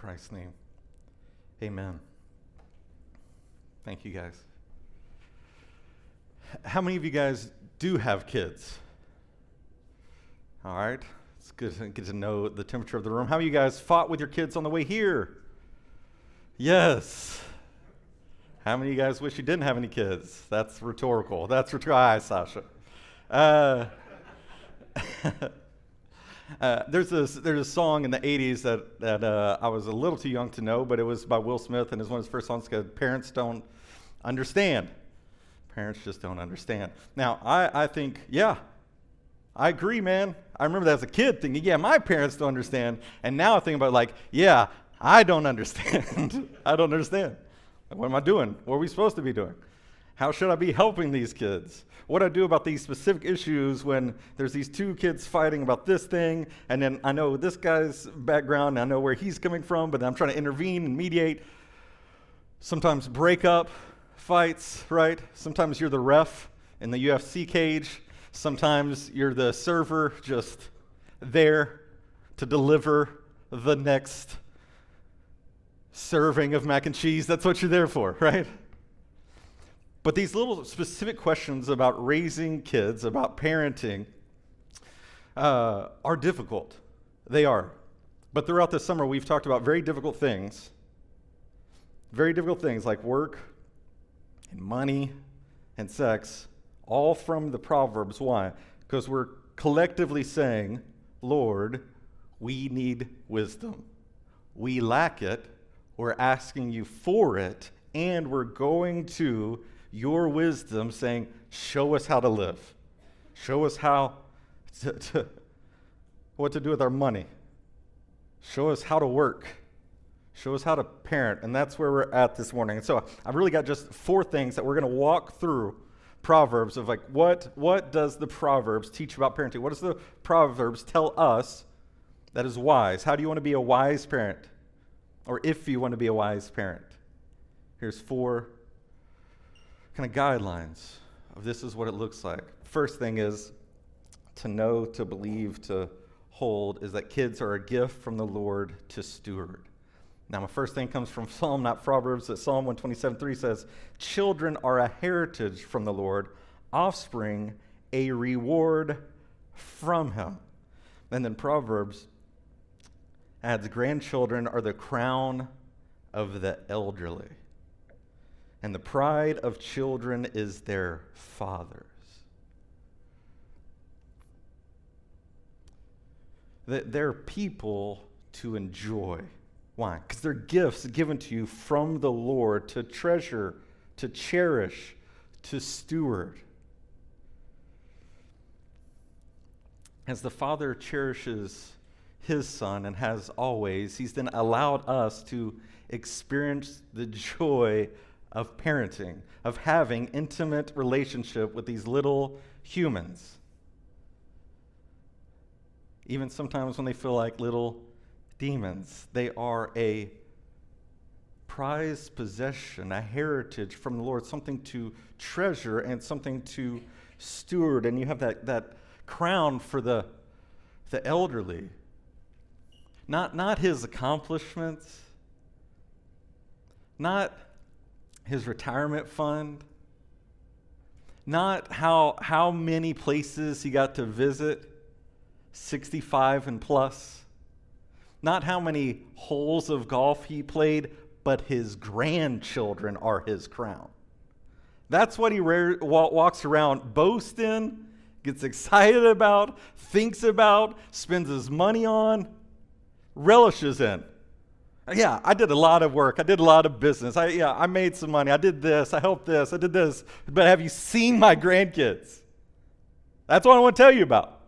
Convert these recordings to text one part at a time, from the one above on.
Christ's name. Amen. Thank you guys. How many of you guys do have kids? All right. It's good to get to know the temperature of the room. How you guys fought with your kids on the way here? Yes. How many of you guys wish you didn't have any kids? That's rhetorical. That's rhetorical. Hi, Sasha. Uh, uh, there's, a, there's a song in the 80s that, that uh, I was a little too young to know, but it was by Will Smith, and it's one of his first songs called Parents Don't Understand. Parents just don't understand. Now, I, I think, yeah, I agree, man. I remember that as a kid thinking, yeah, my parents don't understand. And now I think about like, yeah, I don't understand. I don't understand. What am I doing? What are we supposed to be doing? How should I be helping these kids? What do I do about these specific issues when there's these two kids fighting about this thing, and then I know this guy's background, I know where he's coming from, but I'm trying to intervene and mediate. Sometimes break up fights, right? Sometimes you're the ref in the UFC cage. Sometimes you're the server just there to deliver the next serving of mac and cheese. That's what you're there for, right? But these little specific questions about raising kids, about parenting, uh, are difficult. They are. But throughout the summer, we've talked about very difficult things. Very difficult things like work and money and sex, all from the Proverbs. Why? Because we're collectively saying, Lord, we need wisdom. We lack it. We're asking you for it. And we're going to your wisdom, saying, Show us how to live. Show us how to, to, what to do with our money. Show us how to work. Show us how to parent. And that's where we're at this morning. And so I've really got just four things that we're going to walk through Proverbs of like what what does the Proverbs teach about parenting? What does the Proverbs tell us that is wise? How do you want to be a wise parent? Or if you want to be a wise parent? Here's four kind of guidelines of this is what it looks like. First thing is to know, to believe, to hold is that kids are a gift from the Lord to steward. Now, my first thing comes from Psalm, not Proverbs. That Psalm 127 3 says, Children are a heritage from the Lord, offspring a reward from him. And then Proverbs adds, Grandchildren are the crown of the elderly and the pride of children is their fathers. They're people to enjoy. Why? Because they're gifts given to you from the Lord to treasure, to cherish, to steward. As the Father cherishes his Son and has always, he's then allowed us to experience the joy of parenting, of having intimate relationship with these little humans. Even sometimes when they feel like little demons, they are a prized possession, a heritage from the Lord, something to treasure and something to steward. And you have that, that crown for the, the elderly. Not, not his accomplishments, not his retirement fund, not how, how many places he got to visit, 65 and plus, not how many holes of golf he played, but his grandchildren are his crown. That's what he walks around boasting, gets excited about, thinks about, spends his money on, relishes in. Yeah, I did a lot of work. I did a lot of business. I, yeah, I made some money. I did this. I helped this. I did this. But have you seen my grandkids? That's what I want to tell you about.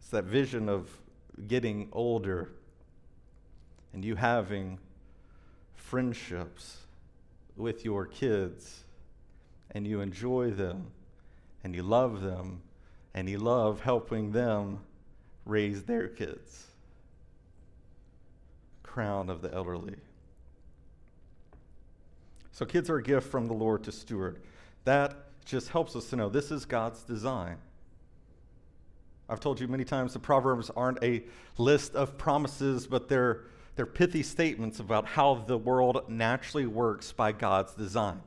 It's that vision of getting older and you having friendships with your kids and you enjoy them and you love them and you love helping them raise their kids. Crown of the elderly. So, kids are a gift from the Lord to steward. That just helps us to know this is God's design. I've told you many times the Proverbs aren't a list of promises, but they're, they're pithy statements about how the world naturally works by God's design.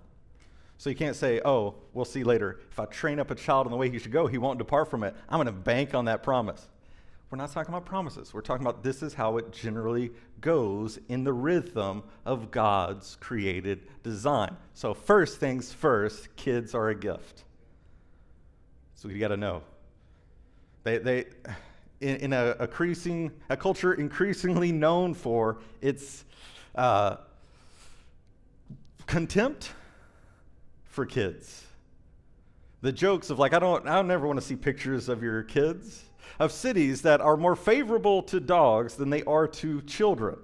So you can't say, oh, we'll see later. If I train up a child in the way he should go, he won't depart from it. I'm going to bank on that promise. We're not talking about promises. We're talking about this is how it generally goes in the rhythm of God's created design. So, first things first, kids are a gift. So you got to know. They, they, in, in a, increasing, a culture increasingly known for its uh, contempt for kids. The jokes of like, I don't, I never want to see pictures of your kids, of cities that are more favorable to dogs than they are to children.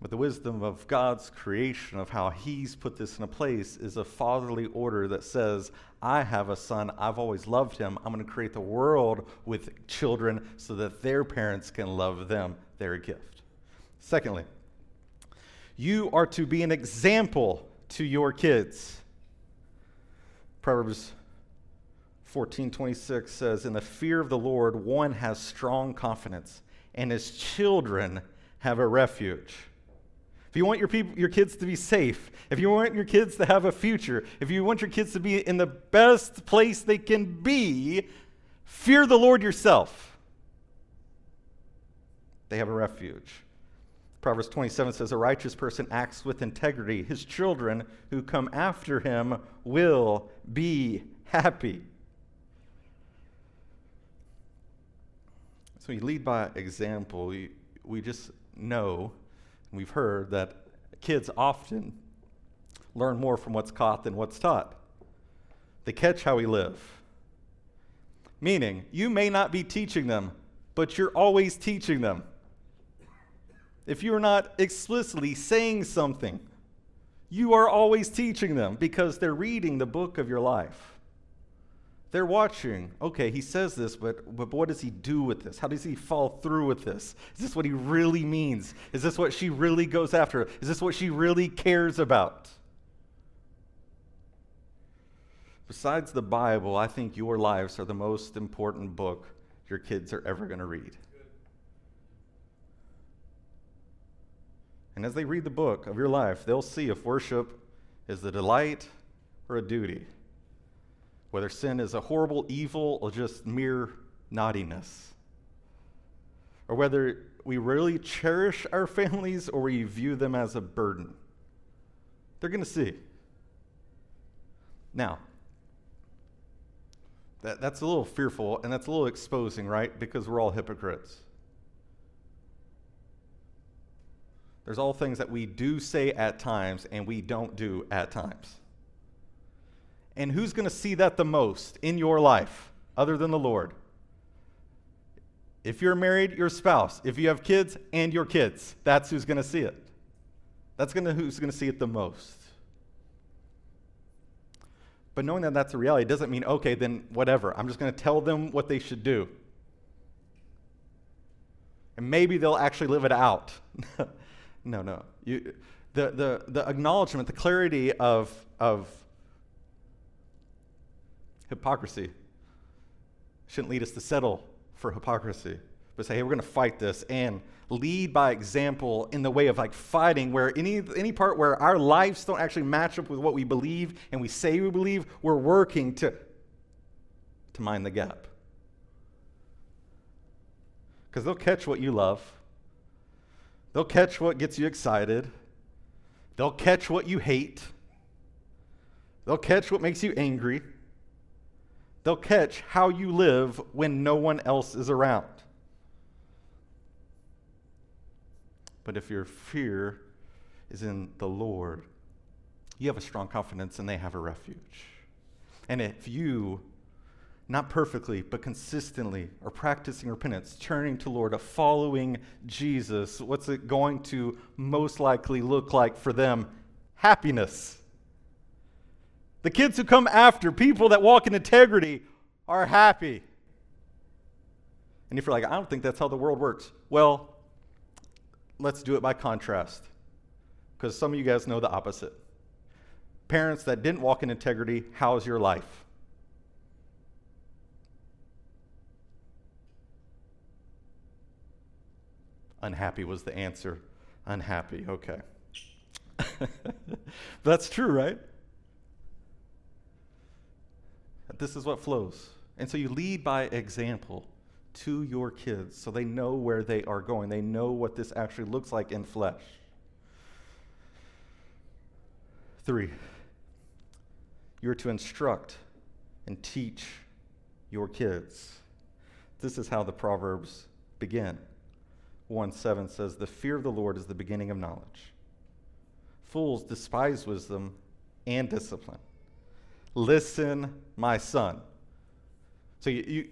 But the wisdom of God's creation, of how He's put this in a place, is a fatherly order that says, I have a son. I've always loved him. I'm going to create the world with children so that their parents can love them. They're a gift. Secondly, you are to be an example to your kids. Proverbs 14:26 says, "In the fear of the Lord one has strong confidence, and his children have a refuge." If you want your, people, your kids to be safe, if you want your kids to have a future, if you want your kids to be in the best place they can be, fear the Lord yourself. They have a refuge. Proverbs 27 says, A righteous person acts with integrity. His children who come after him will be happy. So we lead by example. We, we just know We've heard that kids often learn more from what's caught than what's taught. They catch how we live. Meaning, you may not be teaching them, but you're always teaching them. If you're not explicitly saying something, you are always teaching them because they're reading the book of your life. They're watching. Okay, he says this, but, but what does he do with this? How does he fall through with this? Is this what he really means? Is this what she really goes after? Is this what she really cares about? Besides the Bible, I think your lives are the most important book your kids are ever going to read. And as they read the book of your life, they'll see if worship is a delight or a duty whether sin is a horrible evil or just mere naughtiness, or whether we really cherish our families or we view them as a burden. They're going to see. Now, that, that's a little fearful and that's a little exposing, right? Because we're all hypocrites. There's all things that we do say at times and we don't do at times. And who's going to see that the most in your life other than the Lord? If you're married, your spouse. If you have kids, and your kids. That's who's going to see it. That's gonna, who's going to see it the most. But knowing that that's a reality doesn't mean, okay, then whatever. I'm just going to tell them what they should do. And maybe they'll actually live it out. no, no. You, the, the, the acknowledgement, the clarity of, of hypocrisy shouldn't lead us to settle for hypocrisy, but say, hey, we're going to fight this and lead by example in the way of like fighting where any, any part where our lives don't actually match up with what we believe and we say we believe, we're working to, to mind the gap. Because they'll catch what you love, they'll catch what gets you excited, they'll catch what you hate, they'll catch what makes you angry. They'll catch how you live when no one else is around. But if your fear is in the Lord, you have a strong confidence and they have a refuge. And if you, not perfectly, but consistently, are practicing repentance, turning to Lord, following Jesus, what's it going to most likely look like for them? Happiness. The kids who come after, people that walk in integrity, are happy. And if you're like, I don't think that's how the world works, well, let's do it by contrast. Because some of you guys know the opposite. Parents that didn't walk in integrity, how's your life? Unhappy was the answer. Unhappy, okay. That's true, right? This is what flows. And so you lead by example to your kids so they know where they are going. They know what this actually looks like in flesh. Three, you're to instruct and teach your kids. This is how the Proverbs begin. 1 7 says, The fear of the Lord is the beginning of knowledge. Fools despise wisdom and discipline. Listen, my son. So you, you,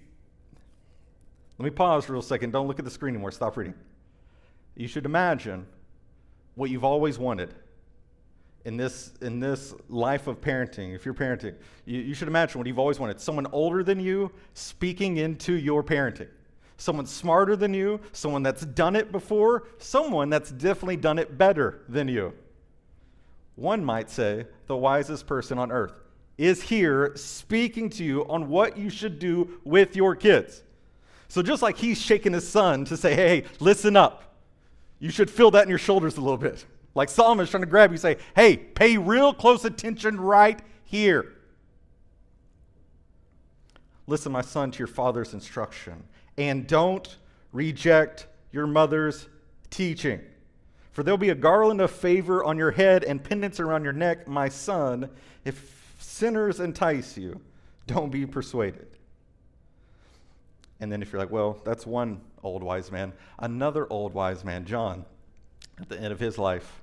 let me pause for a second. Don't look at the screen anymore. Stop reading. You should imagine what you've always wanted in this, in this life of parenting. If you're parenting, you, you should imagine what you've always wanted someone older than you speaking into your parenting someone smarter than you, someone that's done it before, someone that's definitely done it better than you. One might say the wisest person on earth is here speaking to you on what you should do with your kids. So, just like he's shaking his son to say, hey, listen up, you should feel that in your shoulders a little bit. Like Solomon's trying to grab you, say, hey, pay real close attention right here. Listen, my son, to your father's instruction and don't reject your mother's teaching. For there'll be a garland of favor on your head and pendants around your neck, my son. If sinners entice you, don't be persuaded. And then if you're like, well, that's one old wise man, another old wise man, John, at the end of his life,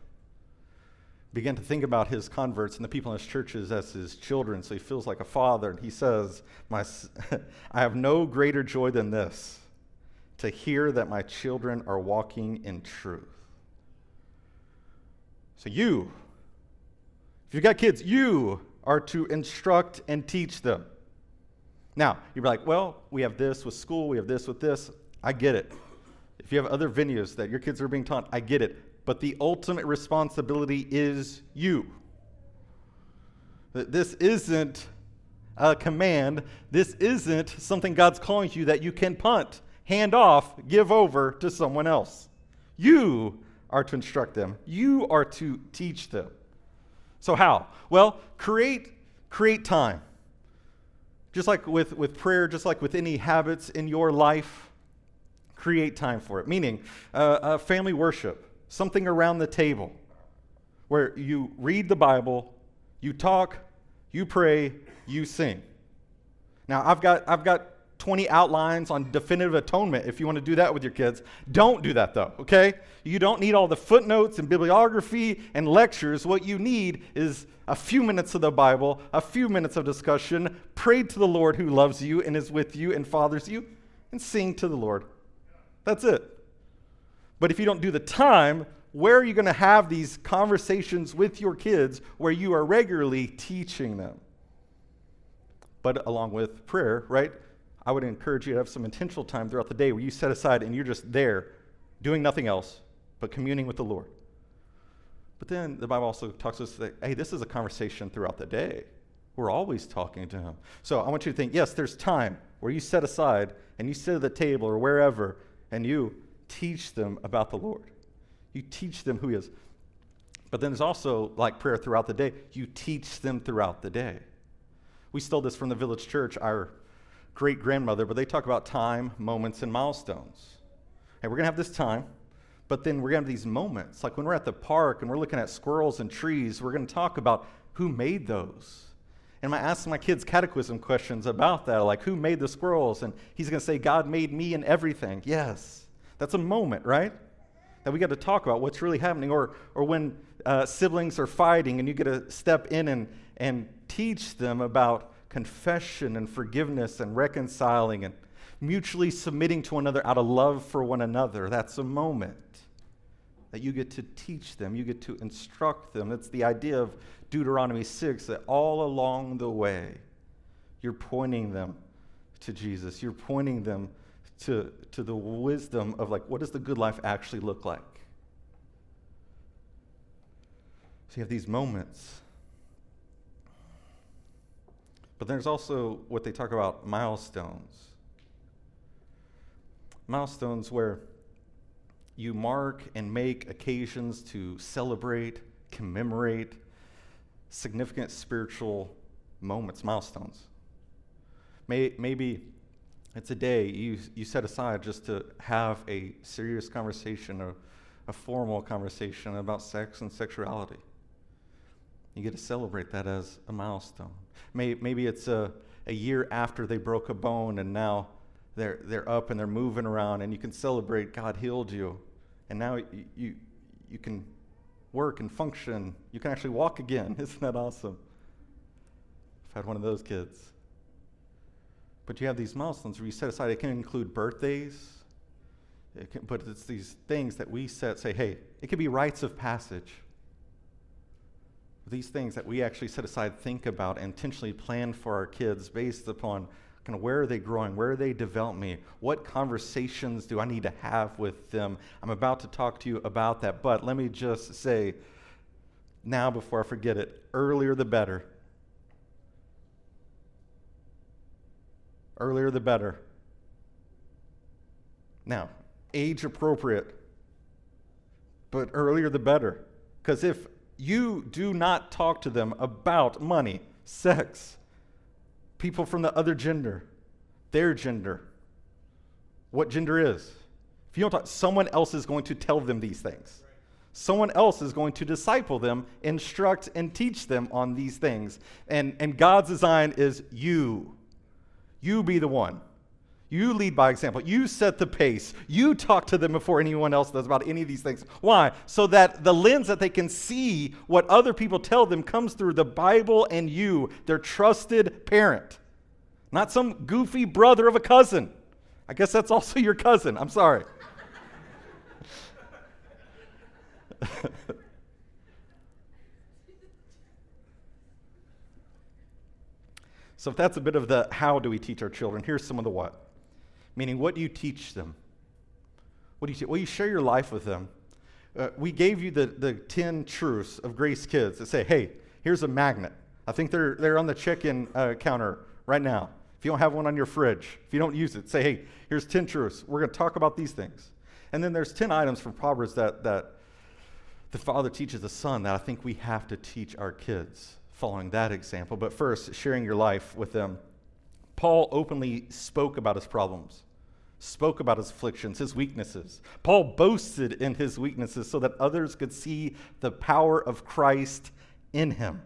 began to think about his converts and the people in his churches as his children, so he feels like a father. And he says, my, I have no greater joy than this to hear that my children are walking in truth. So, you, if you've got kids, you are to instruct and teach them. Now, you're like, well, we have this with school, we have this with this. I get it. If you have other venues that your kids are being taught, I get it but the ultimate responsibility is you. This isn't a command. This isn't something God's calling you that you can punt, hand off, give over to someone else. You are to instruct them, you are to teach them. So, how? Well, create, create time. Just like with, with prayer, just like with any habits in your life, create time for it. Meaning, uh, uh, family worship something around the table where you read the Bible, you talk, you pray, you sing. Now, I've got, I've got 20 outlines on definitive atonement if you want to do that with your kids. Don't do that though, okay? You don't need all the footnotes and bibliography and lectures. What you need is a few minutes of the Bible, a few minutes of discussion, pray to the Lord who loves you and is with you and fathers you, and sing to the Lord. That's it. But if you don't do the time, where are you going to have these conversations with your kids where you are regularly teaching them? But along with prayer, right? I would encourage you to have some intentional time throughout the day where you set aside and you're just there doing nothing else but communing with the Lord. But then the Bible also talks to us that, hey, this is a conversation throughout the day. We're always talking to Him. So I want you to think yes, there's time where you set aside and you sit at the table or wherever and you teach them about the Lord. You teach them who He is. But then there's also, like prayer throughout the day, you teach them throughout the day. We stole this from the village church, our great grandmother, but they talk about time, moments, and milestones. And we're going to have this time, but then we're going to have these moments. Like when we're at the park and we're looking at squirrels and trees, we're going to talk about who made those. And I ask my kids catechism questions about that, like who made the squirrels? And he's going to say, God made me and everything. Yes. That's a moment, right? That we got to talk about what's really happening. Or, or when uh, siblings are fighting and you get to step in and, and teach them about confession and forgiveness and reconciling and mutually submitting to one another out of love for one another. That's a moment that you get to teach them, you get to instruct them. That's the idea of Deuteronomy 6 that all along the way, you're pointing them to Jesus. You're pointing them to, to the wisdom of like, what does the good life actually look like? So you have these moments. But there's also what they talk about milestones. Milestones where you mark and make occasions to celebrate, commemorate significant spiritual moments, milestones. May, maybe it's a day you, you set aside just to have a serious conversation, or a formal conversation about sex and sexuality. You get to celebrate that as a milestone. May, maybe it's a, a year after they broke a bone and now they're, they're up and they're moving around and you can celebrate God healed you. And now you, you, you can work and function. You can actually walk again. Isn't that awesome? I've had one of those kids. But you have these milestones where you set aside, it can include birthdays, it can, but it's these things that we set, say, hey, it could be rites of passage. These things that we actually set aside, think about, and intentionally plan for our kids based upon kind of where are they growing? Where are they developing? What conversations do I need to have with them? I'm about to talk to you about that, but let me just say now before I forget it earlier the better. Earlier the better. Now, age appropriate, but earlier the better. Because if you do not talk to them about money, sex, people from the other gender, their gender, what gender is. If you don't talk, someone else is going to tell them these things. Someone else is going to disciple them, instruct, and teach them on these things. And, and God's design is you. You be the one. You lead by example. You set the pace. You talk to them before anyone else does about any of these things. Why? So that the lens that they can see what other people tell them comes through the Bible and you, their trusted parent. Not some goofy brother of a cousin. I guess that's also your cousin. I'm sorry. so, if that's a bit of the how do we teach our children, here's some of the what. Meaning, what do you teach them? What do you teach? Well, you share your life with them. Uh, we gave you the, the 10 truths of Grace Kids that say, hey, here's a magnet. I think they're, they're on the check in uh, counter right now. If you don't have one on your fridge, if you don't use it, say, hey, here's 10 truths. We're going to talk about these things. And then there's 10 items from Proverbs that, that the father teaches the son that I think we have to teach our kids following that example. But first, sharing your life with them. Paul openly spoke about his problems, spoke about his afflictions, his weaknesses. Paul boasted in his weaknesses so that others could see the power of Christ in him.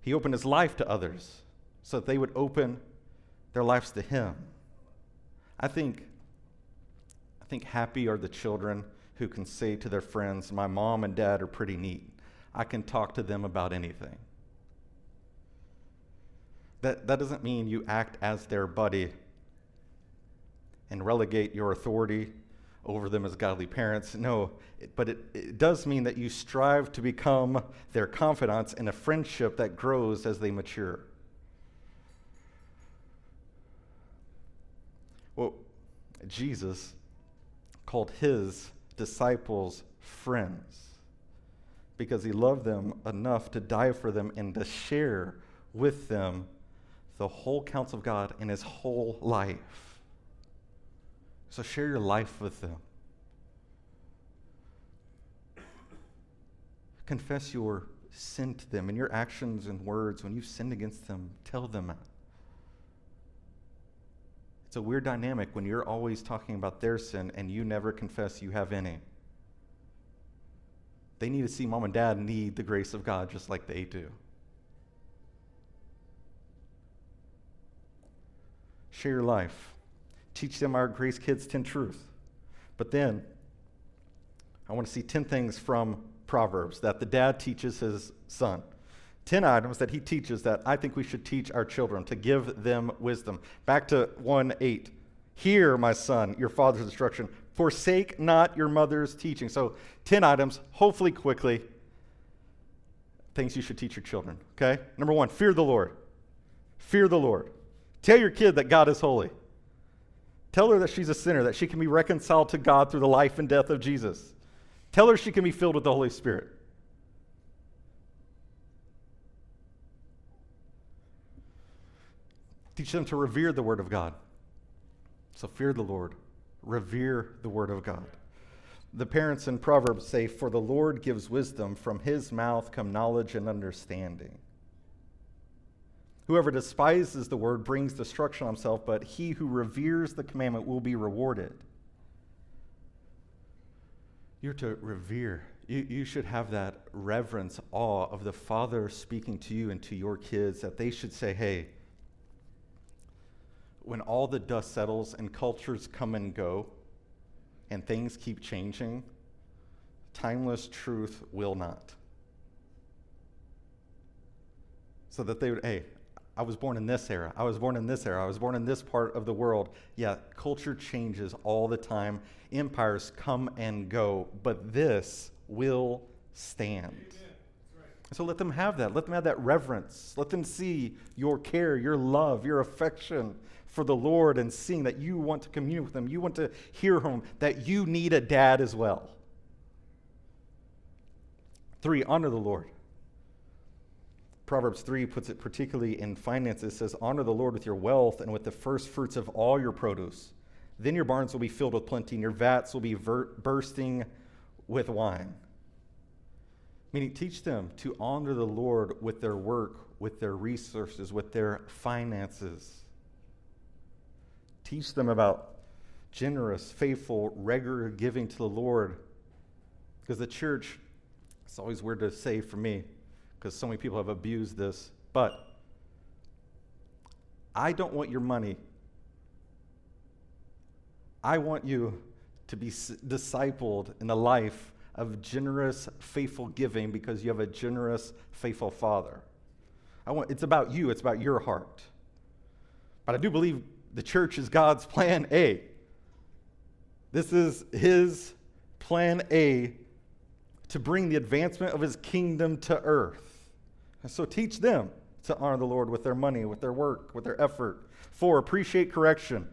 He opened his life to others so that they would open their lives to him. I think I think happy are the children who can say to their friends, "My mom and dad are pretty neat. I can talk to them about anything." That, that doesn't mean you act as their buddy and relegate your authority over them as godly parents. No, it, but it, it does mean that you strive to become their confidants in a friendship that grows as they mature. Well, Jesus called his disciples friends because he loved them enough to die for them and to share with them the whole counsel of God in his whole life. So share your life with them. Confess your sin to them in your actions and words. When you've sinned against them, tell them. It's a weird dynamic when you're always talking about their sin and you never confess you have any. They need to see mom and dad need the grace of God just like they do. Share your life. Teach them our Grace Kids 10 truths. But then, I want to see 10 things from Proverbs that the dad teaches his son. 10 items that he teaches that I think we should teach our children to give them wisdom. Back to 1 8. Hear, my son, your father's instruction. Forsake not your mother's teaching. So, 10 items, hopefully quickly, things you should teach your children. Okay? Number one, fear the Lord. Fear the Lord. Tell your kid that God is holy. Tell her that she's a sinner, that she can be reconciled to God through the life and death of Jesus. Tell her she can be filled with the Holy Spirit. Teach them to revere the Word of God. So fear the Lord. Revere the Word of God. The parents in Proverbs say, For the Lord gives wisdom, from his mouth come knowledge and understanding. Whoever despises the word brings destruction on himself, but he who reveres the commandment will be rewarded. You're to revere. You, you should have that reverence, awe of the Father speaking to you and to your kids, that they should say, hey, when all the dust settles and cultures come and go and things keep changing, timeless truth will not. So that they would, hey, I was born in this era. I was born in this era. I was born in this part of the world. Yeah, culture changes all the time. Empires come and go, but this will stand. So let them have that. Let them have that reverence. Let them see your care, your love, your affection for the Lord and seeing that you want to commune with Him. You want to hear Him, that you need a dad as well. Three, honor the Lord. Proverbs 3 puts it particularly in finances. It says, Honor the Lord with your wealth and with the first fruits of all your produce. Then your barns will be filled with plenty, and your vats will be ver- bursting with wine. Meaning, teach them to honor the Lord with their work, with their resources, with their finances. Teach them about generous, faithful, regular giving to the Lord. Because the church, it's always weird to say for me, because so many people have abused this. But I don't want your money. I want you to be discipled in a life of generous, faithful giving because you have a generous, faithful Father. I want, it's about you, it's about your heart. But I do believe the church is God's plan A. This is His plan A to bring the advancement of His kingdom to earth. So teach them to honor the Lord with their money, with their work, with their effort. Four, appreciate correction.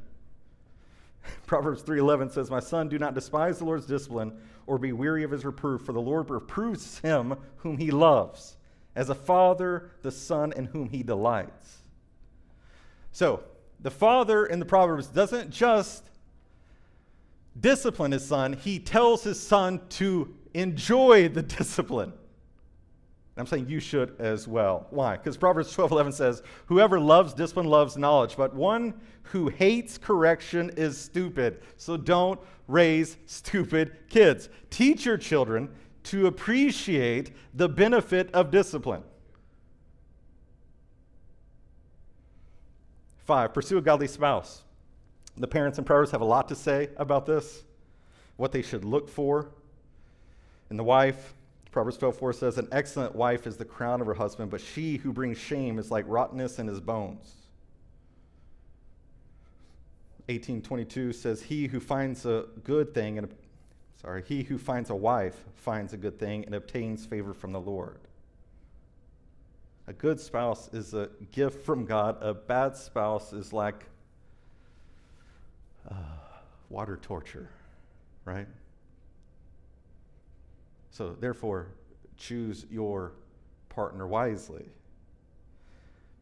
Proverbs 3:11 says, "My son, do not despise the Lord's discipline or be weary of his reproof, for the Lord reproves him whom he loves, as a father the son in whom he delights." So, the father in the Proverbs doesn't just discipline his son, he tells his son to enjoy the discipline. I'm saying you should as well. Why? Because Proverbs 12:11 says, Whoever loves discipline loves knowledge, but one who hates correction is stupid. So don't raise stupid kids. Teach your children to appreciate the benefit of discipline. Five, pursue a godly spouse. The parents and Proverbs have a lot to say about this, what they should look for in the wife. Proverbs 12:4 says, An excellent wife is the crown of her husband, but she who brings shame is like rottenness in his bones. 1822 says, He who finds a good thing and sorry, he who finds a wife finds a good thing and obtains favor from the Lord. A good spouse is a gift from God. A bad spouse is like uh, water torture, right? So, therefore, choose your partner wisely.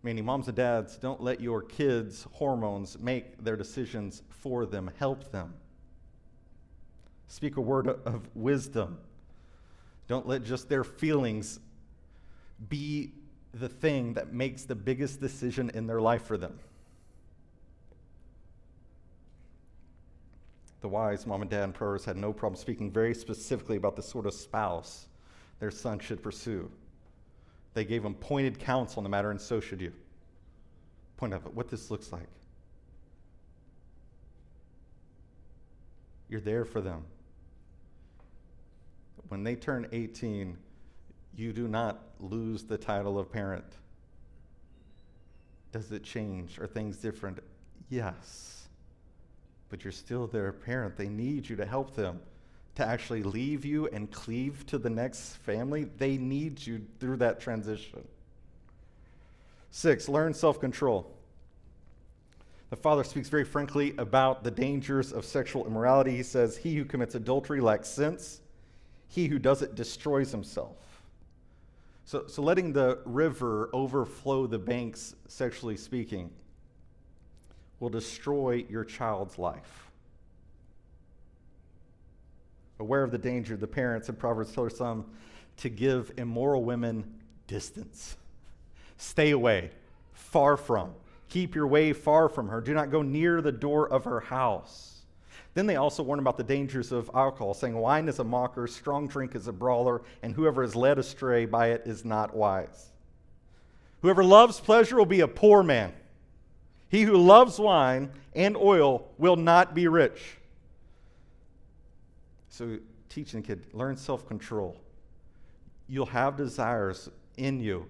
Meaning, moms and dads, don't let your kids' hormones make their decisions for them, help them. Speak a word of wisdom. Don't let just their feelings be the thing that makes the biggest decision in their life for them. The wise mom and dad in Proverbs had no problem speaking very specifically about the sort of spouse their son should pursue. They gave him pointed counsel on the matter, and so should you. Point out what this looks like. You're there for them. When they turn 18, you do not lose the title of parent. Does it change? Are things different? Yes but you're still their parent. They need you to help them to actually leave you and cleave to the next family. They need you through that transition. Six, learn self control. The father speaks very frankly about the dangers of sexual immorality. He says, He who commits adultery lacks sense, he who does it destroys himself. So, so letting the river overflow the banks, sexually speaking, will destroy your child's life. Aware of the danger, the parents in Proverbs tell son to give immoral women distance. Stay away, far from. Keep your way far from her. Do not go near the door of her house. Then they also warn about the dangers of alcohol, saying, Wine is a mocker, strong drink is a brawler, and whoever is led astray by it is not wise. Whoever loves pleasure will be a poor man. He who loves wine and oil will not be rich. So, teaching the kid, learn self control. You'll have desires in you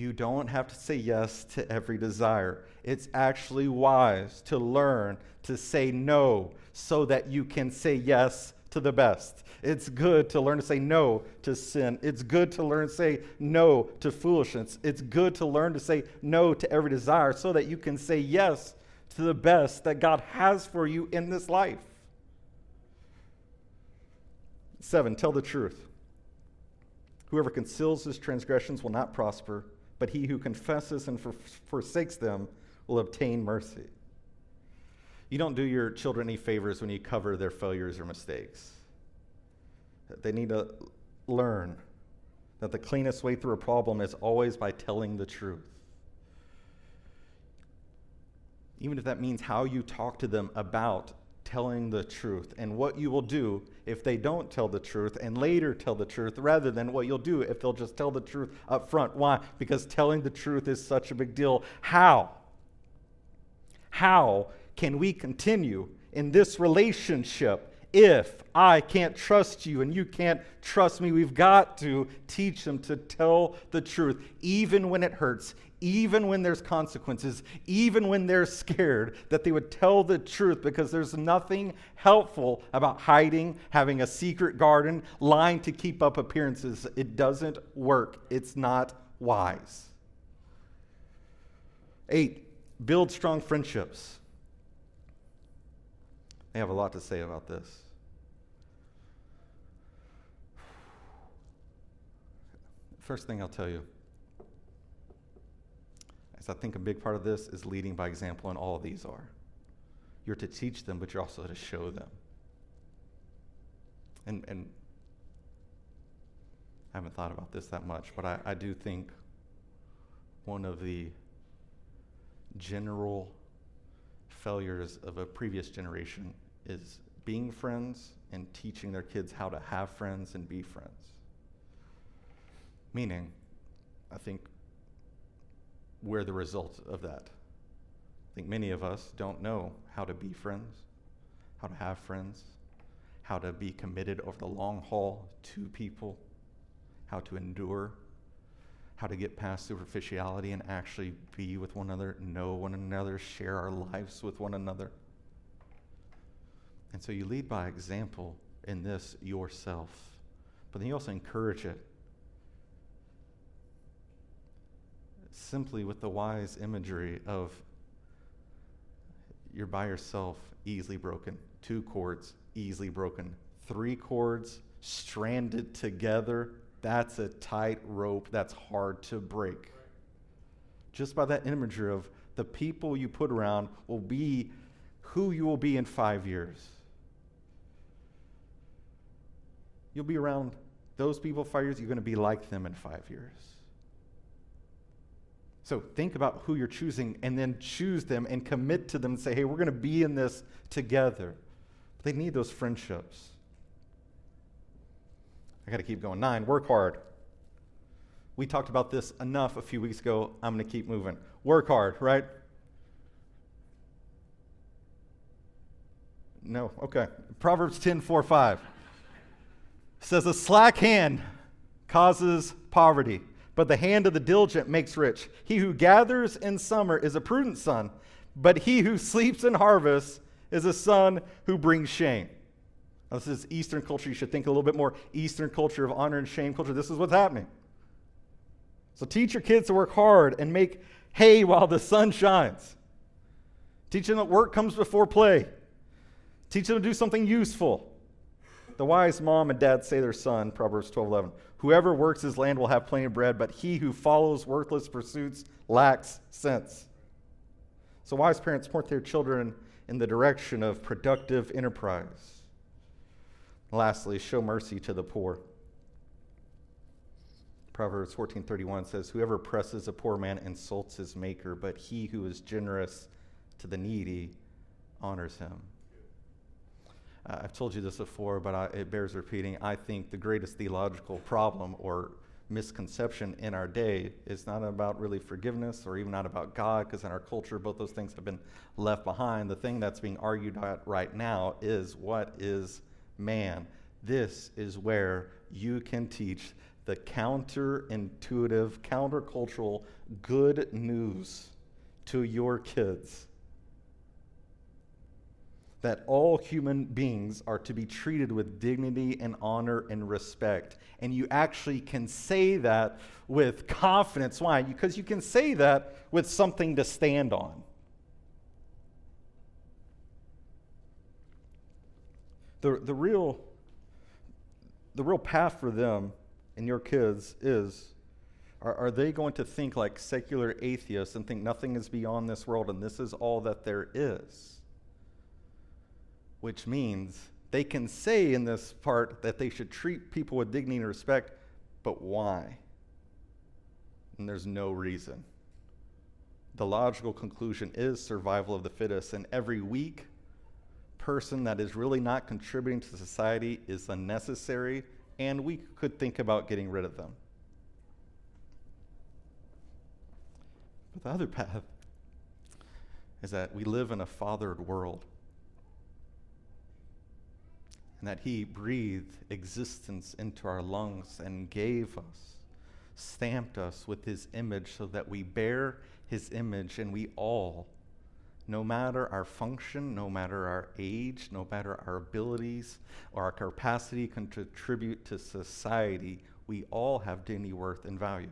you don't have to say yes to every desire. It's actually wise to learn to say no so that you can say yes to the best. It's good to learn to say no to sin. It's good to learn to say no to foolishness. It's good to learn to say no to every desire so that you can say yes to the best that God has for you in this life. Seven, tell the truth. Whoever conceals his transgressions will not prosper but he who confesses and for- forsakes them will obtain mercy. You don't do your children any favors when you cover their failures or mistakes. They need to learn that the cleanest way through a problem is always by telling the truth. Even if that means how you talk to them about telling the truth and what you will do if they don't tell the truth and later tell the truth rather than what you'll do if they'll just tell the truth up front. Why? Because telling the truth is such a big deal. How? How can we continue in this relationship if I can't trust you and you can't trust me? We've got to teach them to tell the truth, even when it hurts, even when there's consequences, even when they're scared, that they would tell the truth because there's nothing helpful about hiding, having a secret garden, lying to keep up appearances. It doesn't work, it's not wise. Eight, build strong friendships. They have a lot to say about this. First thing I'll tell you is I think a big part of this is leading by example, and all of these are. You're to teach them, but you're also to show them. And, and I haven't thought about this that much, but I, I do think one of the general failures of a previous generation is being friends and teaching their kids how to have friends and be friends. Meaning, I think we're the result of that. I think many of us don't know how to be friends, how to have friends, how to be committed over the long haul to people, how to endure, how to get past superficiality and actually be with one another, know one another, share our lives with one another. And so you lead by example in this yourself, but then you also encourage it simply with the wise imagery of you're by yourself, easily broken. Two cords, easily broken. Three cords, stranded together. That's a tight rope that's hard to break. Just by that imagery of the people you put around will be who you will be in five years. You'll be around those people five years, you're going to be like them in five years. So think about who you're choosing and then choose them and commit to them and say, hey, we're going to be in this together. But they need those friendships. I got to keep going. Nine, work hard. We talked about this enough a few weeks ago. I'm going to keep moving. Work hard, right? No, okay. Proverbs 10 4 5 says, A slack hand causes poverty but the hand of the diligent makes rich. He who gathers in summer is a prudent son, but he who sleeps in harvest is a son who brings shame. Now, this is Eastern culture. You should think a little bit more Eastern culture of honor and shame culture. This is what's happening. So teach your kids to work hard and make hay while the sun shines. Teach them that work comes before play. Teach them to do something useful. The wise mom and dad say their son, Proverbs 12 11, Whoever works his land will have plenty of bread, but he who follows worthless pursuits lacks sense. So, wise parents point their children in the direction of productive enterprise. Lastly, show mercy to the poor. Proverbs 14:31 says, "Whoever presses a poor man insults his maker, but he who is generous to the needy honors him." Uh, I've told you this before, but I, it bears repeating. I think the greatest theological problem or misconception in our day is not about really forgiveness or even not about God, because in our culture, both those things have been left behind. The thing that's being argued at right now is what is man? This is where you can teach the counterintuitive, countercultural good news to your kids that all human beings are to be treated with dignity and honor and respect. And you actually can say that with confidence. Why? Because you can say that with something to stand on. The, the, real, the real path for them and your kids is are, are they going to think like secular atheists and think nothing is beyond this world and this is all that there is? which means they can say in this part that they should treat people with dignity and respect, but why? And there's no reason. The logical conclusion is survival of the fittest, and every weak person that is really not contributing to society is unnecessary, and we could think about getting rid of them. But the other path is that we live in a fathered world and that He breathed existence into our lungs and gave us, stamped us with His image so that we bear His image and we all, no matter our function, no matter our age, no matter our abilities or our capacity to contribute to society, we all have dignity, worth, and value.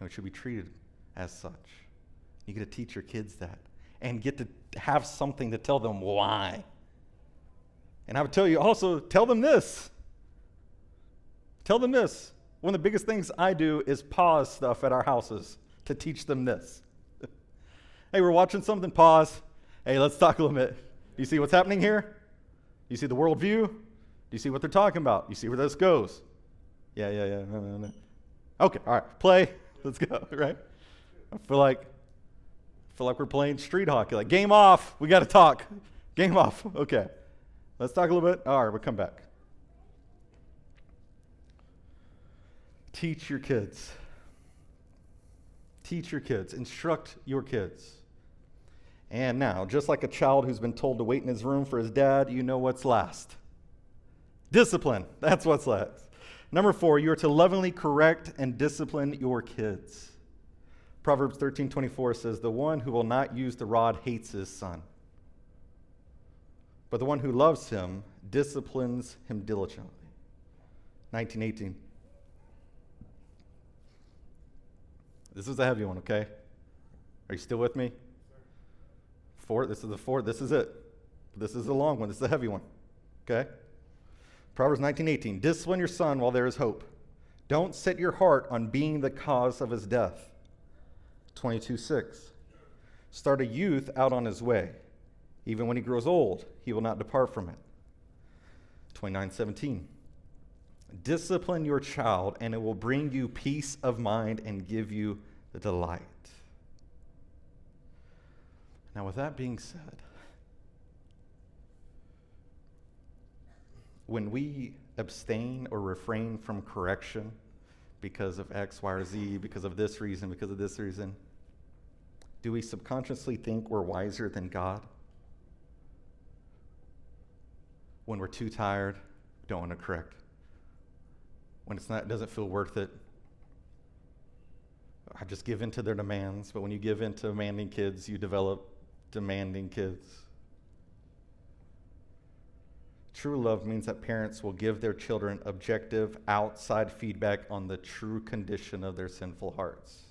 And we should be treated as such. You get to teach your kids that and get to have something to tell them why. And I would tell you also, tell them this. Tell them this. One of the biggest things I do is pause stuff at our houses to teach them this. Hey, we're watching something, pause. Hey, let's talk a little bit. Do you see what's happening here? Do you see the worldview? Do you see what they're talking about? You see where this goes? Yeah, yeah, yeah. No, no, no. Okay, all right, play. Let's go, right? I feel like I feel like we're playing street hockey. Like, game off. We got to talk. Game off. Okay. Let's talk a little bit. All right, we'll come back. Teach your kids. Teach your kids. Instruct your kids. And now, just like a child who's been told to wait in his room for his dad, you know what's last. Discipline. That's what's last. Number four, you are to lovingly correct and discipline your kids. Proverbs 13 24 says, The one who will not use the rod hates his son but the one who loves him disciplines him diligently. 1918. This is a heavy one, okay? Are you still with me? Four, this is the four, this is it. This is the long one, this is the heavy one. Okay? Proverbs 19:18. Discipline your son while there is hope. Don't set your heart on being the cause of his death. 22:6. Start a youth out on his way. Even when he grows old, he will not depart from it. 29:17. Discipline your child, and it will bring you peace of mind and give you the delight. Now, with that being said, when we abstain or refrain from correction because of X, Y, or Z, because of this reason, because of this reason, do we subconsciously think we're wiser than God? when we're too tired, don't want to correct. When it's not, it doesn't feel worth it, I just give in to their demands. But when you give in to demanding kids, you develop demanding kids. True love means that parents will give their children objective, outside feedback on the true condition of their sinful hearts.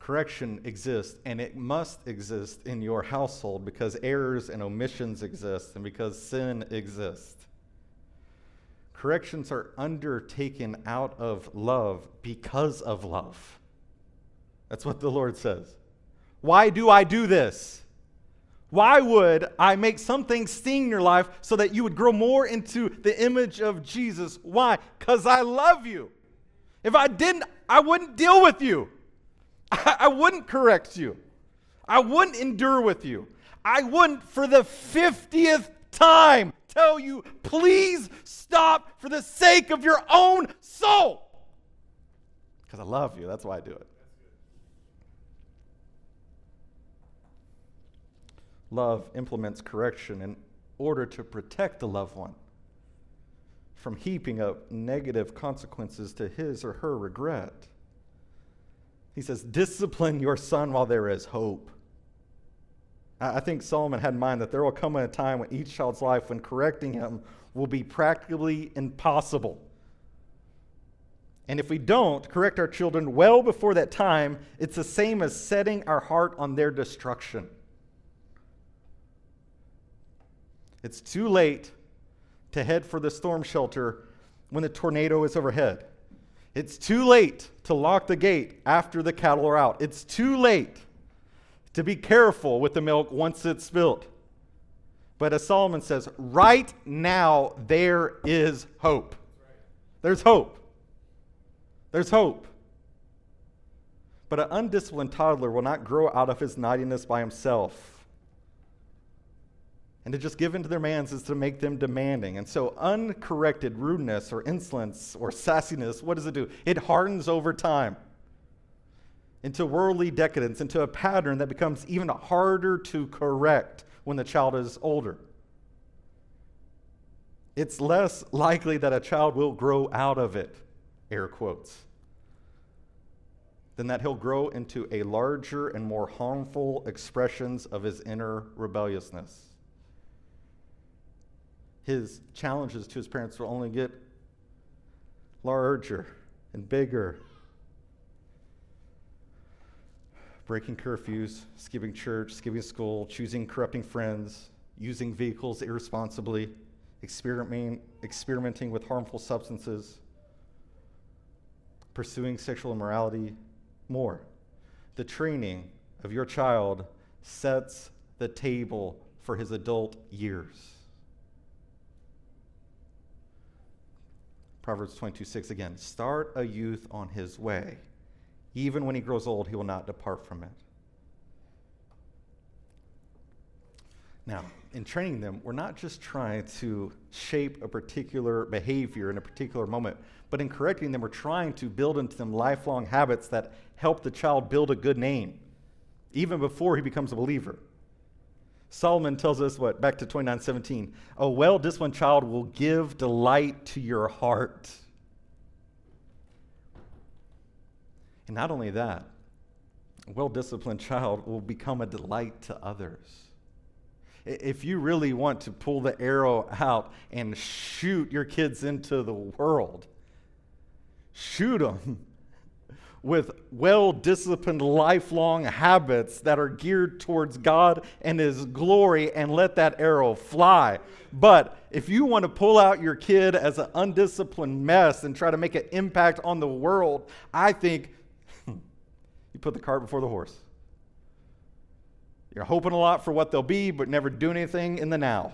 Correction exists, and it must exist in your household because errors and omissions exist and because sin exists. Corrections are undertaken out of love because of love. That's what the Lord says. Why do I do this? Why would I make something sting your life so that you would grow more into the image of Jesus? Why? Because I love you. If I didn't, I wouldn't deal with you. I, I wouldn't correct you. I wouldn't endure with you. I wouldn't, for the 50th time, tell you, please stop for the sake of your own soul. Because I love you. That's why I do it. Love implements correction in order to protect the loved one from heaping up negative consequences to his or her regret. He says, Discipline your son while there is hope. I think Solomon had in mind that there will come a time when each child's life, when correcting him, will be practically impossible. And if we don't correct our children well before that time, it's the same as setting our heart on their destruction. It's too late to head for the storm shelter when the tornado is overhead. It's too late to lock the gate after the cattle are out. It's too late to be careful with the milk once it's spilled. But as Solomon says, right now there is hope. There's hope. There's hope. But an undisciplined toddler will not grow out of his naughtiness by himself. And to just give in to their demands is to make them demanding. And so, uncorrected rudeness or insolence or sassiness, what does it do? It hardens over time into worldly decadence, into a pattern that becomes even harder to correct when the child is older. It's less likely that a child will grow out of it, air quotes, than that he'll grow into a larger and more harmful expressions of his inner rebelliousness his challenges to his parents will only get larger and bigger. Breaking curfews, skipping church, skipping school, choosing corrupting friends, using vehicles irresponsibly, experimenting, experimenting with harmful substances, pursuing sexual immorality, more. The training of your child sets the table for his adult years. Proverbs 22 6 again. Start a youth on his way. Even when he grows old, he will not depart from it. Now, in training them, we're not just trying to shape a particular behavior in a particular moment, but in correcting them, we're trying to build into them lifelong habits that help the child build a good name, even before he becomes a believer. Solomon tells us what? Back to 29:17. A well-disciplined child will give delight to your heart. And not only that, a well-disciplined child will become a delight to others. If you really want to pull the arrow out and shoot your kids into the world, shoot them with well disciplined, lifelong habits that are geared towards God and His glory and let that arrow fly. But if you want to pull out your kid as an undisciplined mess and try to make an impact on the world, I think you put the cart before the horse. You're hoping a lot for what they'll be, but never do anything in the now.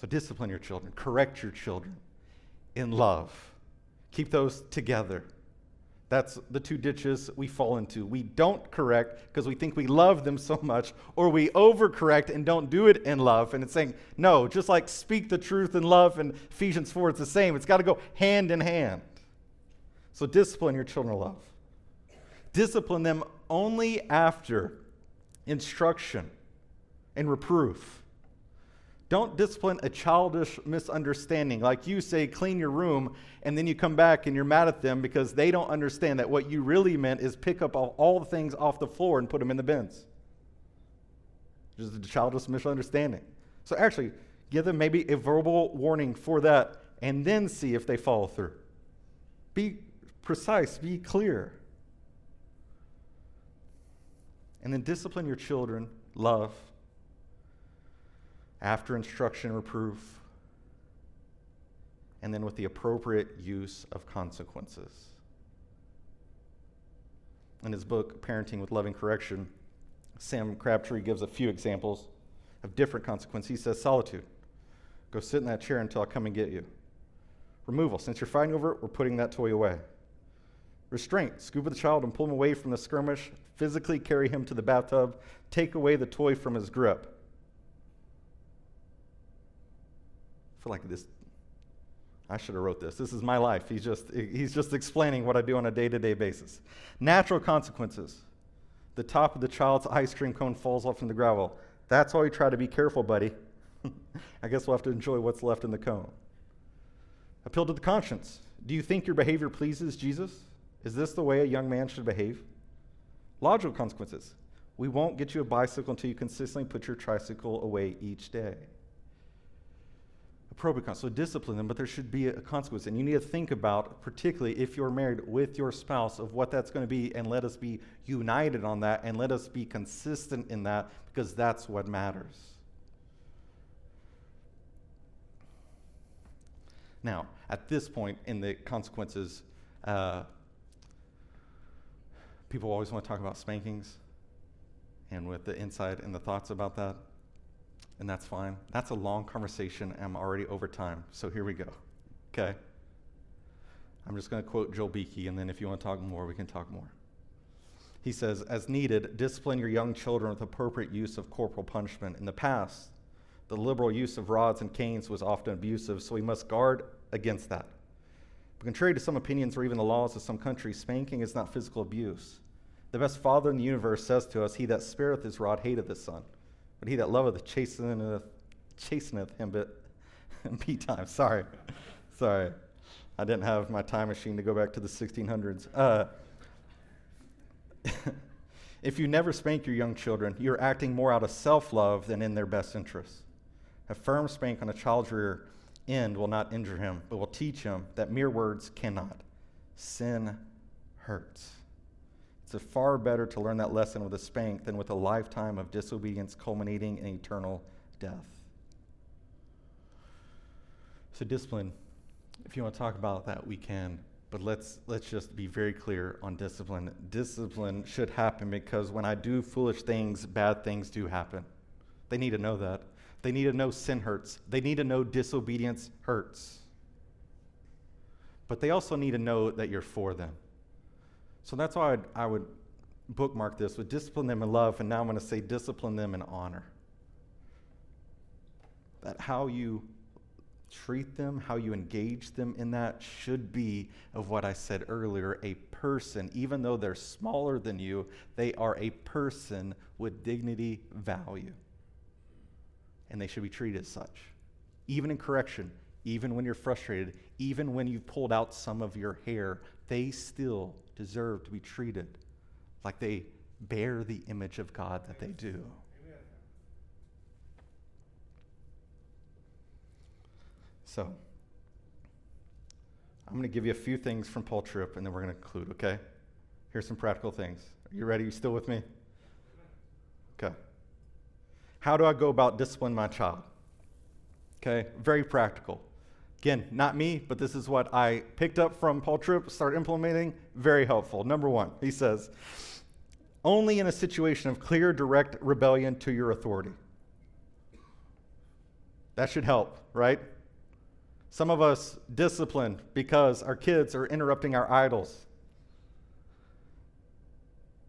So discipline your children, correct your children in love. Keep those together. That's the two ditches we fall into. We don't correct because we think we love them so much, or we overcorrect and don't do it in love. And it's saying, no, just like speak the truth in love and Ephesians 4, it's the same. It's got to go hand in hand. So discipline your children of love. Discipline them only after instruction and reproof. Don't discipline a childish misunderstanding. Like you say, clean your room, and then you come back and you're mad at them because they don't understand that what you really meant is pick up all, the things off the floor and put them in the bins. Just a childish misunderstanding. So actually, give them maybe a verbal warning for that and then see if they follow through. Be precise, be clear. And then discipline your children, love, after instruction or proof, and then with the appropriate use of consequences. in his book, Parenting with Loving Correction, Sam Crabtree gives a few examples of different consequences. He says, Solitude. Go sit in that chair until I come and get you. Removal. Since you're fighting over it, we're putting that toy away. Restraint. Scoop the child and pull him away from the skirmish. Physically carry him to the bathtub. Take away the toy from his grip. Feel like this. I should have wrote this. This is my life. He's just he's just explaining what I do on a day-to-day basis. Natural consequences. The top of the child's ice cream cone falls off in the gravel. That's why we try to be careful, buddy. I guess we'll have to enjoy what's left in the cone. Appeal to the conscience. Do you think your behavior pleases Jesus? Is this the way a young man should behave? Logical consequences. We won't get you a bicycle until you consistently put your tricycle away each day. Appropriate consequence. So discipline them, but there should be a consequence. And you need to think about, particularly if you're married with your spouse, of what that's going to be, and let us be united on that, and let us be consistent in that, because that's what matters. Now, at this point in the consequences, uh, people always want to talk about spankings and with the insight and the thoughts about that. And that's fine. That's a long conversation. I'm already over time. So here we go. Okay? I'm just going to quote Joel Beeke, and then if you want to talk more, we can talk more. He says, as needed, discipline your young children with appropriate use of corporal punishment. In the past, the liberal use of rods and canes was often abusive, so we must guard against that. But contrary to some opinions or even the laws of some countries, spanking is not physical abuse. The best father in the universe says to us, He that spareth his rod hateth his son, but he that loveth chasteneth, chasteneth him but be time. Sorry. Sorry. I didn't have my time machine to go back to the 1600s. Uh, if you never spank your young children, you're acting more out of self love than in their best interests. A firm spank on a child's rear end will not injure him, but will teach him that mere words cannot. Sin hurts. It's far better to learn that lesson with a spank than with a lifetime of disobedience culminating in eternal death. So, discipline, if you want to talk about that, we can. But let's, let's just be very clear on discipline. Discipline should happen because when I do foolish things, bad things do happen. They need to know that. They need to know sin hurts. They need to know disobedience hurts. But they also need to know that you're for them. So that's why I'd, I would bookmark this with discipline them in love, and now I'm going to say discipline them in honor. That how you treat them, how you engage them in that should be of what I said earlier a person. Even though they're smaller than you, they are a person with dignity, value and they should be treated as such. Even in correction, even when you're frustrated, even when you've pulled out some of your hair, they still deserve to be treated like they bear the image of God that they do. So, I'm going to give you a few things from Paul Tripp and then we're going to conclude, okay? Here's some practical things. Are you ready? Are You still with me? Okay. How do I go about disciplining my child? Okay, very practical. Again, not me, but this is what I picked up from Paul Tripp, start implementing. Very helpful. Number one, he says, only in a situation of clear, direct rebellion to your authority. That should help, right? Some of us discipline because our kids are interrupting our idols.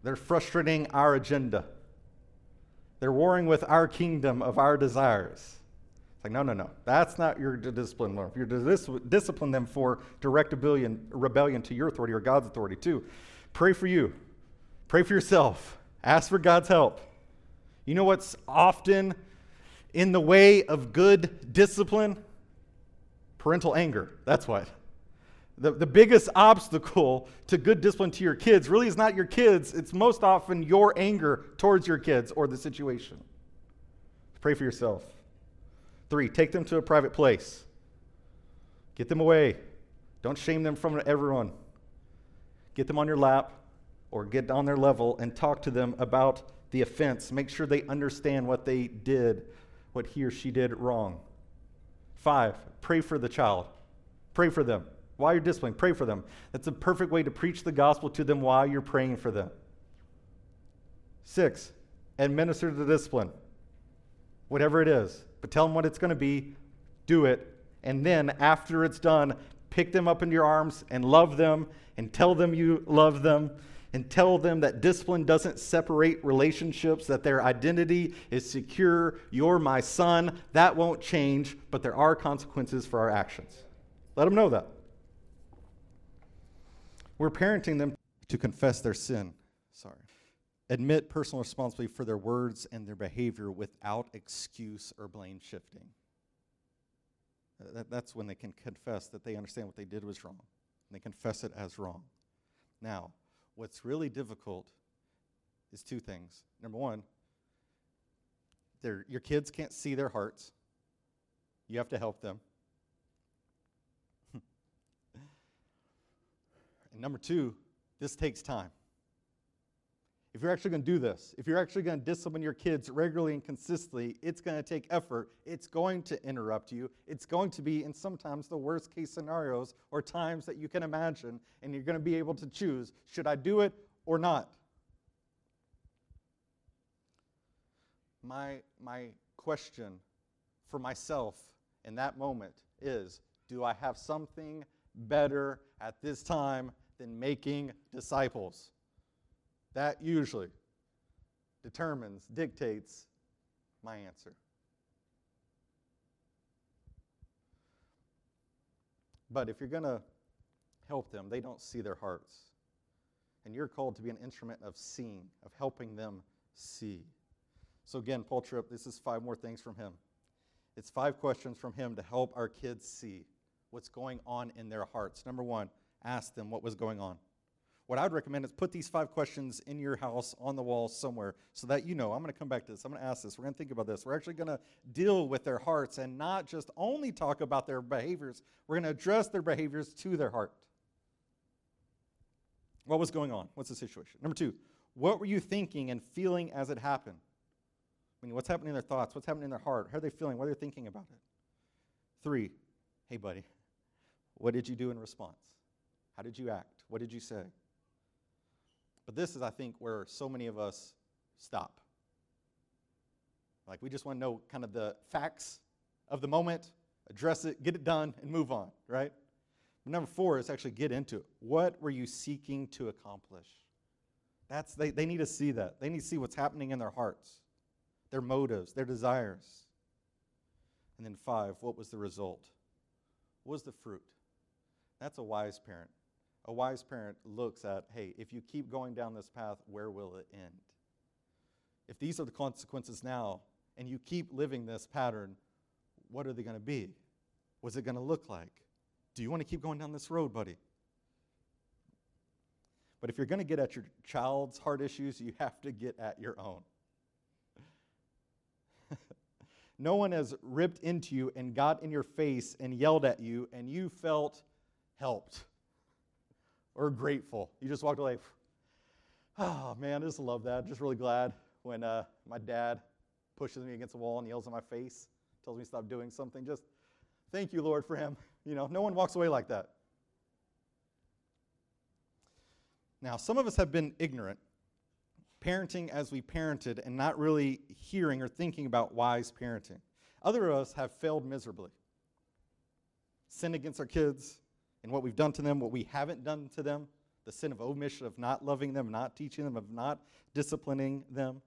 They're frustrating our agenda. They're warring with our kingdom of our desires. Like, no, no, no. That's not your discipline. If you're to dis- discipline them for direct rebellion, rebellion to your authority or God's authority, too, pray for you. Pray for yourself. Ask for God's help. You know what's often in the way of good discipline? Parental anger. That's what. The, the biggest obstacle to good discipline to your kids really is not your kids, it's most often your anger towards your kids or the situation. Pray for yourself. Three, take them to a private place. Get them away. Don't shame them from everyone. Get them on your lap or get on their level and talk to them about the offense. Make sure they understand what they did, what he or she did wrong. Five, pray for the child. Pray for them. While you're disciplining, pray for them. That's a perfect way to preach the gospel to them while you're praying for them. Six, administer the discipline, whatever it is. But tell them what it's going to be, do it, and then after it's done, pick them up into your arms and love them and tell them you love them and tell them that discipline doesn't separate relationships, that their identity is secure. You're my son. That won't change, but there are consequences for our actions. Let them know that. We're parenting them to confess their sin. Admit personal responsibility for their words and their behavior without excuse or blame shifting. Uh, that, that's when they can confess that they understand what they did was wrong. And they confess it as wrong. Now, what's really difficult is two things. Number one, your kids can't see their hearts. You have to help them. and number two, this takes time if you're actually going to do this, if you're actually going to discipline your kids regularly and consistently, it's going to take effort. It's going to interrupt you. It's going to be in sometimes the worst case scenarios or times that you can imagine, and you're going to be able to choose should I do it or not? My, my question for myself in that moment is do I have something better at this time than making disciples? That usually determines, dictates my answer. But if you're going to help them, they don't see their hearts. And you're called to be an instrument of seeing, of helping them see. So, again, Paul Tripp, this is five more things from him. It's five questions from him to help our kids see what's going on in their hearts. Number one, ask them what was going on. What I'd recommend is put these five questions in your house on the wall somewhere so that you know. I'm going to come back to this. I'm going to ask this. We're going to think about this. We're actually going to deal with their hearts and not just only talk about their behaviors. We're going to address their behaviors to their heart. What was going on? What's the situation? Number two, what were you thinking and feeling as it happened? I mean, what's happening in their thoughts? What's happening in their heart? How are they feeling? What are they thinking about it? Three, hey, buddy, what did you do in response? How did you act? What did you say? But this is, I think, where so many of us stop. Like, we just want to know kind of the facts of the moment, address it, get it done, and move on, right? But number four is actually get into it. What were you seeking to accomplish? That's, they, they need to see that. They need to see what's happening in their hearts, their motives, their desires. And then five, what was the result? What was the fruit? That's a wise parent a wise parent looks at hey, if you keep going down this path, where will it end? If these are the consequences now, and you keep living this pattern, what are they going to be? What's it going to look like? Do you want to keep going down this road, buddy? But if you're going to get at your child's heart issues, you have to get at your own. no one has ripped into you and got in your face and yelled at you, and you felt helped or grateful. You just walked away, oh man, I just love that. Just really glad when uh, my dad pushes me against the wall and yells in my face, tells me to stop doing something. Just thank you, Lord, for him. You know, no one walks away like that. Now, some of us have been ignorant, parenting as we parented and not really hearing or thinking about wise parenting. Other of us have failed miserably. Sinned against our kids, and what we've done to them, what we haven't done to them, the sin of omission, of not loving them, not teaching them, of not disciplining them.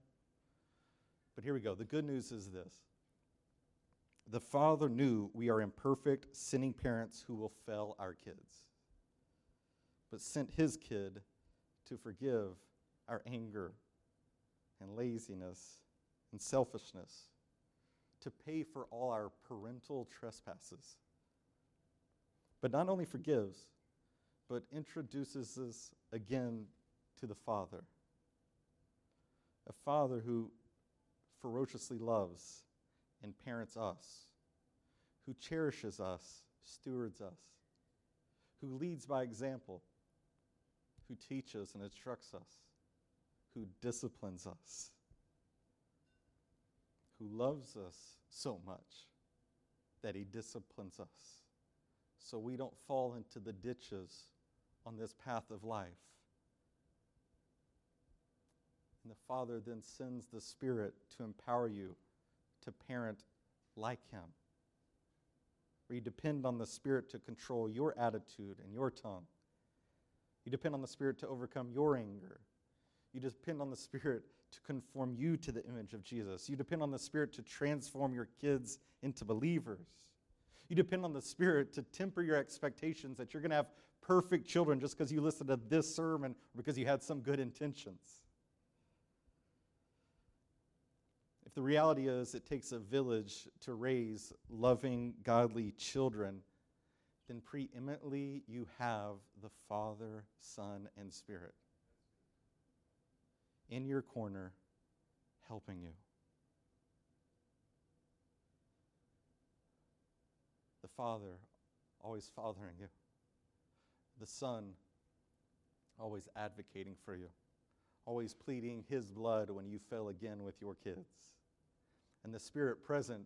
But here we go. The good news is this the Father knew we are imperfect, sinning parents who will fail our kids, but sent his kid to forgive our anger and laziness and selfishness, to pay for all our parental trespasses but not only forgives, but introduces us again to the Father. A Father who ferociously loves and parents us, who cherishes us, stewards us, who leads by example, who teaches and instructs us, who disciplines us, who loves us so much that he disciplines us so we don't fall into the ditches on this path of life. And the Father then sends the Spirit to empower you to parent like Him. You depend on the Spirit to control your attitude and your tongue. You depend on the Spirit to overcome your anger. You depend on the Spirit to conform you to the image of Jesus. You depend on the Spirit to transform your kids into believers. You depend on the Spirit to temper your expectations that you're going to have perfect children just because you listened to this sermon or because you had some good intentions. If the reality is it takes a village to raise loving, godly children, then preeminently you have the Father, Son, and Spirit in your corner helping you. Father always fathering you. The Son always advocating for you. Always pleading His blood when you fail again with your kids. And the Spirit present,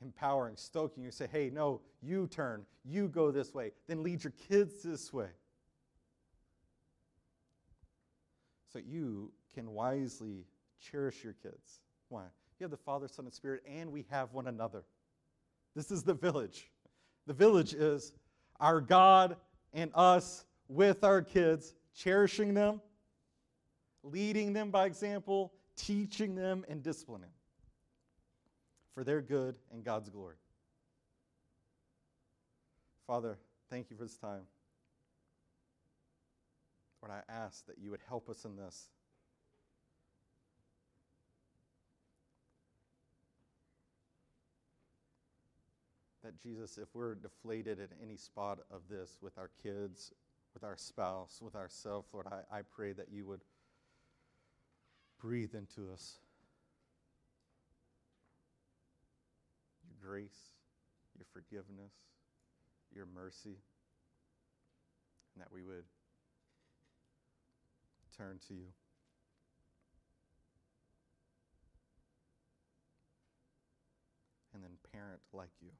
empowering, stoking you. Say, hey, no, you turn. You go this way. Then lead your kids this way. So you can wisely cherish your kids. Why? You have the Father, Son, and Spirit, and we have one another. This is the village. The village is our God and us with our kids, cherishing them, leading them by example, teaching them, and disciplining for their good and God's glory. Father, thank you for this time. Lord, I ask that you would help us in this. That Jesus, if we're deflated at any spot of this with our kids, with our spouse, with ourselves, Lord, I, I pray that you would breathe into us your grace, your forgiveness, your mercy, and that we would turn to you. And then parent like you.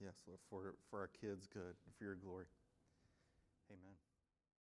Yes, Lord, for, for our kids' good and for your glory. Amen.